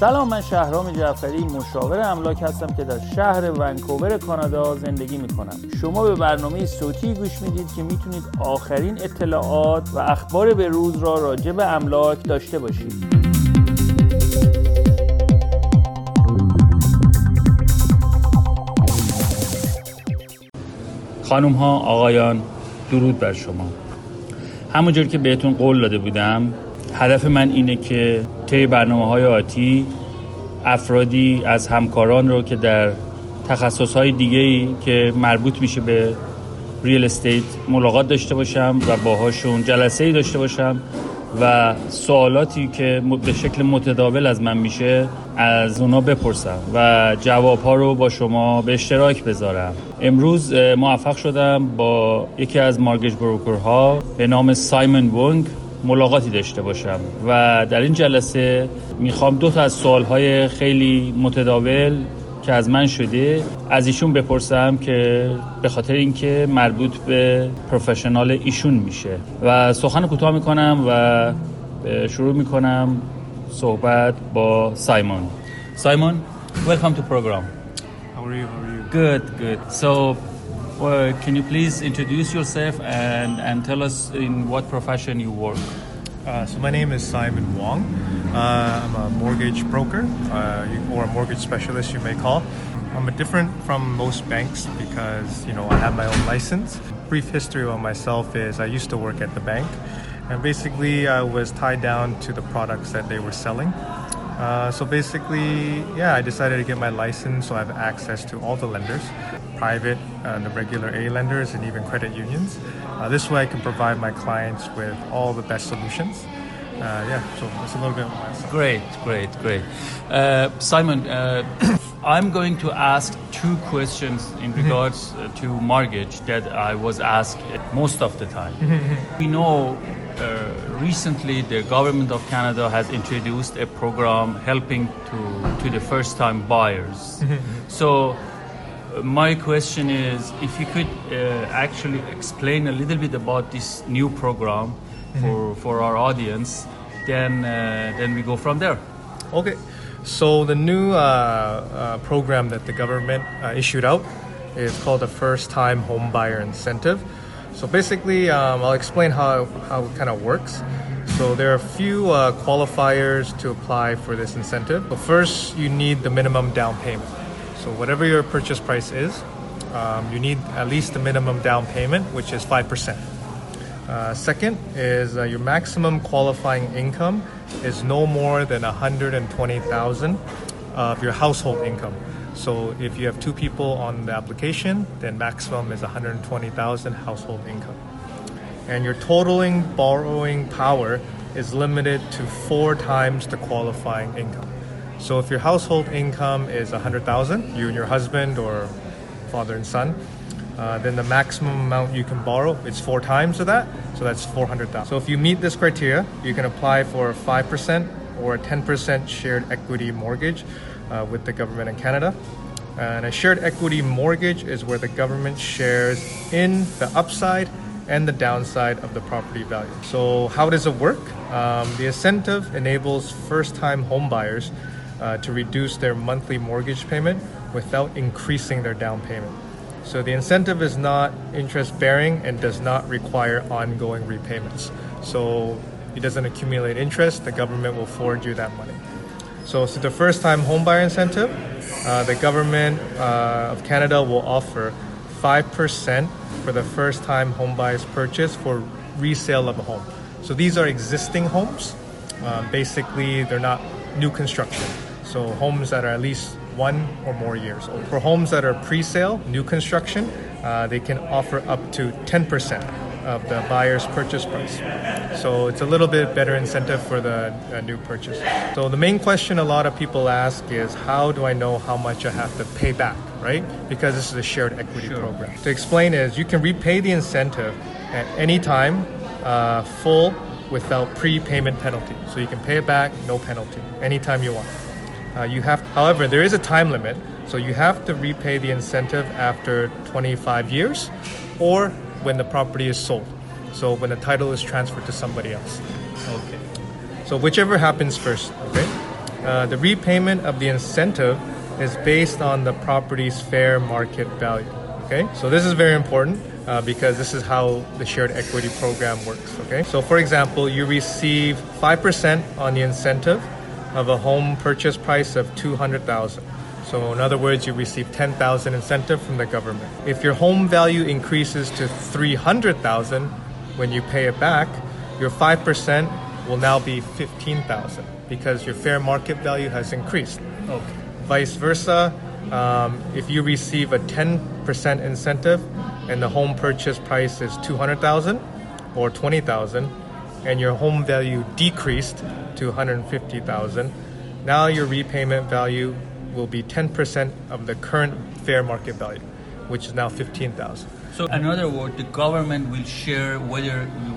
سلام من شهرام جعفری مشاور املاک هستم که در شهر ونکوور کانادا زندگی می‌کنم. شما به برنامه صوتی گوش می‌دید که می‌تونید آخرین اطلاعات و اخبار به روز را راجع به املاک داشته باشید. خانم ها آقایان درود بر شما. همونجور که بهتون قول داده بودم هدف من اینه که طی برنامه های آتی افرادی از همکاران رو که در تخصص های دیگه ای که مربوط میشه به ریل استیت ملاقات داشته باشم و باهاشون جلسه ای داشته باشم و سوالاتی که به شکل متداول از من میشه از اونا بپرسم و جواب ها رو با شما به اشتراک بذارم. امروز موفق شدم با یکی از مارگج بروکرها به نام سایمون وونگ. ملاقاتی داشته باشم. و در این جلسه می‌خوام دو تا از سوالهای خیلی متداول که از من شده از ایشون بپرسم که به خاطر اینکه مربوط به پروفشنال ایشون میشه. و سخن کوتاه می‌کنم و شروع می‌کنم صحبت با سایمون. سایمون welcome to program. How are you? How are you? good good. So well, can you please introduce yourself and and tell us in what profession you work Uh, so my name is Simon Wong. Uh, I'm a mortgage broker, uh, or a mortgage specialist, you may call. I'm different from most banks because you know I have my own license. Brief history on myself is I used to work at the bank, and basically I was tied down to the products that they were selling. Uh, so basically, yeah, I decided to get my license so I have access to all the lenders, private, uh, the regular A lenders, and even credit unions. Uh, this way, I can provide my clients with all the best solutions. Uh, yeah, so that's a little bit. Great, great, great. Uh, Simon, uh, I'm going to ask two questions in regards uh, to mortgage that I was asked most of the time. we know uh, recently the government of Canada has introduced a program helping to, to the first time buyers. so, my question is if you could uh, actually explain a little bit about this new program for, for our audience, then, uh, then we go from there. Okay, so the new uh, uh, program that the government uh, issued out is called the First Time Home Buyer Incentive. So basically, um, I'll explain how, how it kind of works. So there are a few uh, qualifiers to apply for this incentive. But first, you need the minimum down payment. So whatever your purchase price is, um, you need at least the minimum down payment, which is five percent. Uh, second is uh, your maximum qualifying income is no more than 120,000 of your household income. So if you have two people on the application, then maximum is 120,000 household income. And your totaling borrowing power is limited to four times the qualifying income. So if your household income is 100,000, you and your husband or father and son, uh, then the maximum amount you can borrow is four times of that, so that's 400,000. So if you meet this criteria, you can apply for a 5% or a 10% shared equity mortgage uh, with the government in Canada. And a shared equity mortgage is where the government shares in the upside and the downside of the property value. So how does it work? Um, the incentive enables first-time homebuyers uh, to reduce their monthly mortgage payment without increasing their down payment. So the incentive is not interest bearing and does not require ongoing repayments. So it doesn't accumulate interest, the government will forward you that money. So, so the first time homebuyer incentive, uh, the government uh, of Canada will offer 5% for the first time homebuyer's purchase for resale of a home. So these are existing homes. Um, basically, they're not new construction. So homes that are at least one or more years old. For homes that are pre-sale, new construction, uh, they can offer up to 10% of the buyer's purchase price. So it's a little bit better incentive for the uh, new purchase. So the main question a lot of people ask is how do I know how much I have to pay back, right? Because this is a shared equity program. To explain is you can repay the incentive at any time, uh, full without prepayment penalty. So you can pay it back, no penalty, anytime you want. Uh, you have, however, there is a time limit, so you have to repay the incentive after 25 years, or when the property is sold. So when the title is transferred to somebody else. Okay. So whichever happens first. Okay. uh, the repayment of the incentive is based on the property's fair market value. Okay, so this is very important uh, because this is how the shared equity program works. Okay, so for example, you receive 5% on the incentive of a home purchase price of 200,000. So in other words, you receive 10,000 incentive from the government. If your home value increases to 300,000 when you pay it back, your 5% will now be 15,000 because your fair market value has increased. Okay. Vice versa, um, if you receive a 10% incentive and the home purchase price is 200,000 or 20,000 and your home value decreased to 150,000, now your repayment value will be 10% of the current fair market value, which is now 15,000. So, in other words, the government will share whether you,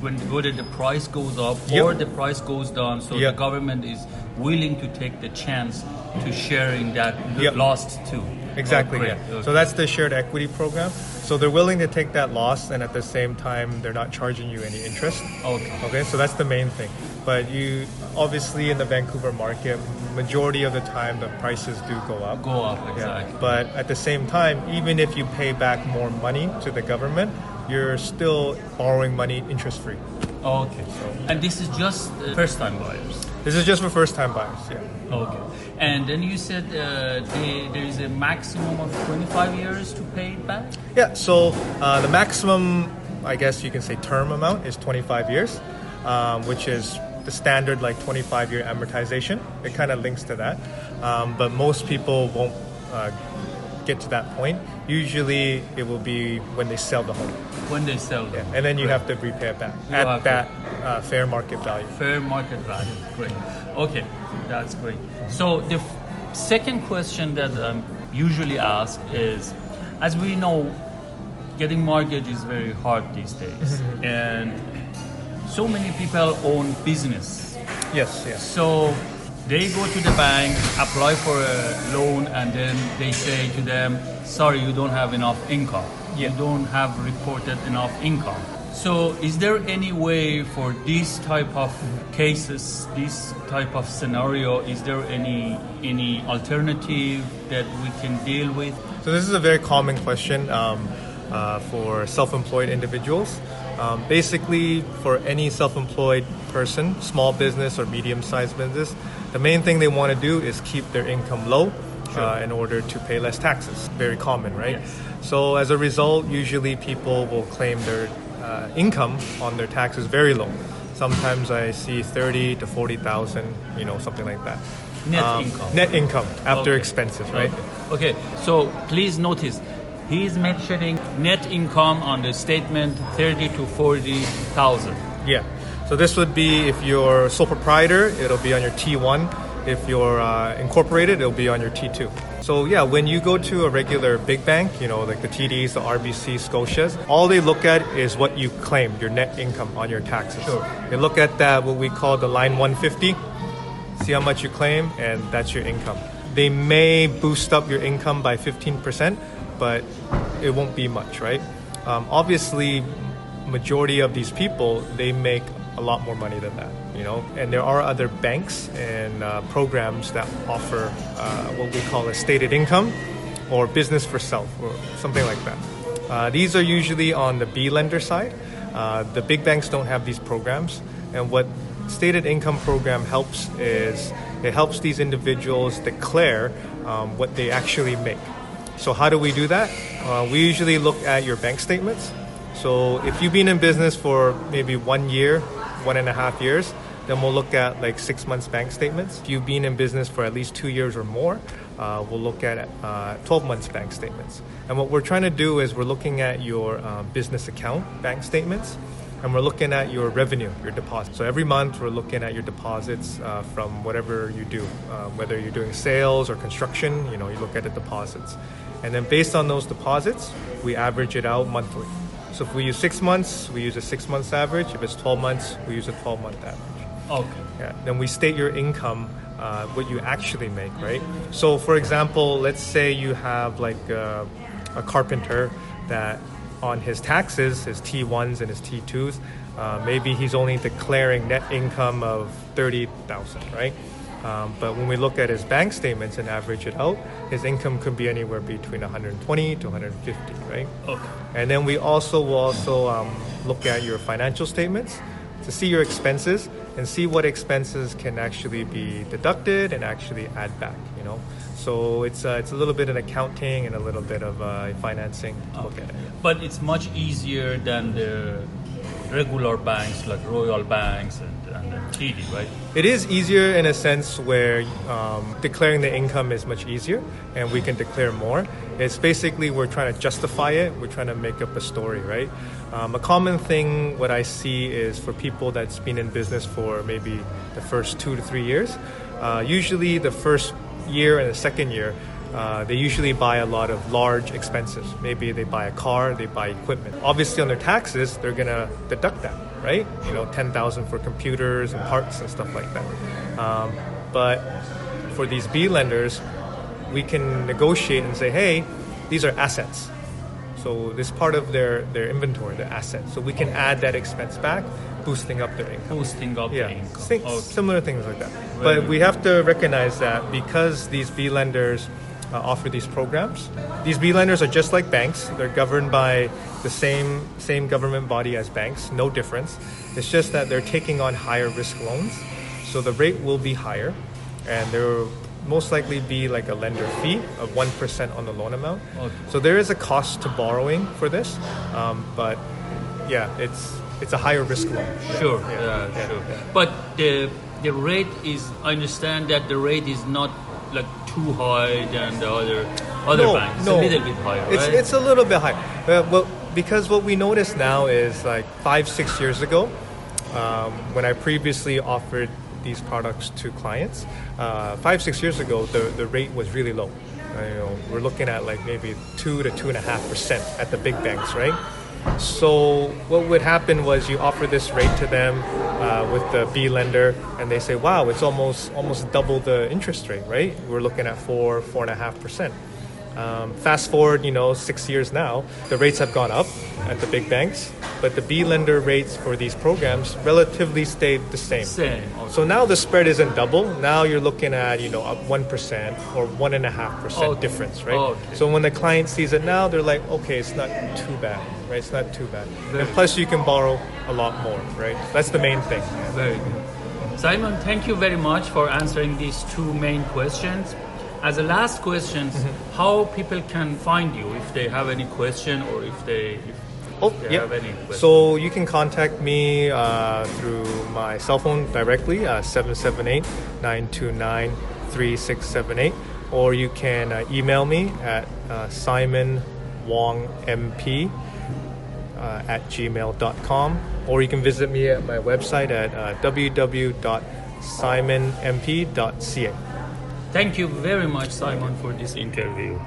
when whether the price goes up Yep. or the price goes down. So Yep. the government is willing to take the chance to share in that Yep. lost too. Oh, exactly, Oh, yeah. Okay. So that's the shared equity program. So they're willing to take that loss and at the same time they're not charging you any interest. Oh, okay. Okay, so that's the main thing. But you obviously in the Vancouver market, majority of the time the prices do go up. Go up Yeah. exactly. But at the same time, even if you pay back more money to the government, you're still borrowing money interest free. Okay. And this is just uh, first-time buyers. This is just for first time buyers. Yeah. Okay. And then you said uh, they, there is a maximum of 25 years to pay it back. Yeah, so uh, the maximum, I guess you can say, term amount is 25 years, um, which is the standard like 25 year amortization. It kind of links to that. Um, but most people won't uh, get to that point. Usually it will be when they sell the home. When they sell them. And then you have to repay it back You at that uh, fair market value. Fair market value. Great. Okay, that's great. So the f- second question that um, usually asked is, as we know, getting mortgage is very hard these days, and so many people own business. Yes, yes. So they go to the bank, apply for a loan, and then they say to them, "Sorry, you don't have enough income. You don't have reported enough income." So, is there any way for this type of cases, this type of scenario? Is there any any alternative that we can deal with? So this is a very common question um, uh, for self-employed individuals. Um, basically, for any self-employed person, small business or medium-sized business, the main thing they want to do is keep their income low uh, in order to pay less taxes. Very common, right? Yes. So as a result, usually people will claim their uh, income on their taxes very low. Sometimes I see thirty to forty thousand, you know, something like that. Net Um, income. Net income after Okay. expenses, right? Okay. okay. So please notice, he is mentioning net income on the statement thirty to forty thousand. Yeah. So this would be if you're sole proprietor, it'll be on your T1. If you're uh, incorporated, it'll be on your T2. So yeah, when you go to a regular big bank, you know, like the TDs, the RBC, Scotias, all they look at is what you claim, your net income on your taxes. Sure. They look at that, what we call the line 150, see how much you claim, and that's your income. They may boost up your income by 15%, but it won't be much, right? Um, obviously, majority of these people, they make a lot more money than that, you know? And there are other banks and uh, programs that offer uh, what we call a stated income or business for self or something like that. Uh, these are usually on the B lender side. Uh, the big banks don't have these programs. And what stated income program helps is it helps these individuals declare um, what they actually make. So how do we do that? Uh, we usually look at your bank statements. So if you've been in business for maybe one year, one and a half years, then we'll look at like six months bank statements. If you've been in business for at least two years or more, uh, we'll look at uh, 12 months bank statements. And what we're trying to do is we're looking at your um, business account bank statements and we're looking at your revenue, your deposit. So every month we're looking at your deposits uh, from whatever you do, uh, whether you're doing sales or construction. You know, you look at the deposits, and then based on those deposits, we average it out monthly. So if we use six months, we use a six months average. If it's 12 months, we use a 12 month average. Okay. Yeah. Then we state your income, uh, what you actually make, right? So, for example, let's say you have like uh, a carpenter that on his taxes, his T1s and his T2s, uh, maybe he's only declaring net income of 30,000, right? Um, but when we look at his bank statements and average it out, his income could be anywhere between 120 to 150, right? Okay. And then we also will also um, look at your financial statements to see your expenses and see what expenses can actually be deducted and actually add back. You know, so it's uh, it's a little bit of accounting and a little bit of uh, financing at. But it's much easier than the regular banks like Royal Banks and, and TD, right? It is easier in a sense where um, declaring the income is much easier and we can declare more. It's basically we're trying to justify it, we're trying to make up a story, right? Um, a common thing, what I see is for people that's been in business for maybe the first two to three years, uh, usually the first year and the second year, uh, they usually buy a lot of large expenses. Maybe they buy a car, they buy equipment. Obviously, on their taxes, they're gonna deduct that, right? You know, ten thousand for computers and parts and stuff like that. Um, but for these B lenders, we can negotiate and say, hey, these are assets. So this part of their, their inventory, their assets. So we can add that expense back, boosting up their income. Boosting up Yeah, income. Okay. similar things like that. But we have to recognize that because these B lenders uh, offer these programs, these B lenders are just like banks. They're governed by the same same government body as banks, no difference. It's just that they're taking on higher risk loans, so the rate will be higher, and there will most likely be like a lender fee of one percent on the loan amount. Okay. So there is a cost to borrowing for this, um, but yeah, it's it's a higher risk loan. Sure, Yeah, yeah, yeah, sure. But the the rate is. I understand that the rate is not like too high than the other other banks. It's a little bit higher, It's right? it's a little bit higher. Uh, well, because what we notice now is like five six years ago, um, when I previously offered these products to clients, uh, five six years ago the the rate was really low. Uh, you know, we're looking at like maybe two to two and a half percent at the big banks, right? So what would happen was you offer this rate to them uh, with the B lender, and they say, "Wow, it's almost almost double the interest rate, right? We're looking at four four and a half percent." Um, fast forward, you know, six years now, the rates have gone up at the big banks, but the B lender rates for these programs relatively stayed the same. Same. Okay. So now the spread isn't double. Now you're looking at you know up one percent or one and a half percent difference, right? Okay. So when the client sees it now, they're like, okay, it's not too bad, right? It's not too bad. Very and plus, you can borrow a lot more, right? That's the main thing. Very good. Simon, thank you very much for answering these two main questions. As a last question, Mm-hmm. how people can find you if they have any question or if they if Oh, they yeah. have any questions. So you can contact me uh, through my cell phone directly, uh, 778-929-3678, or you can uh, email me at uh, simonwongmp uh, at gmail.com, or you can visit me at my website at uh, www.simonmp.ca. Thank you very much, Simon, for this interview.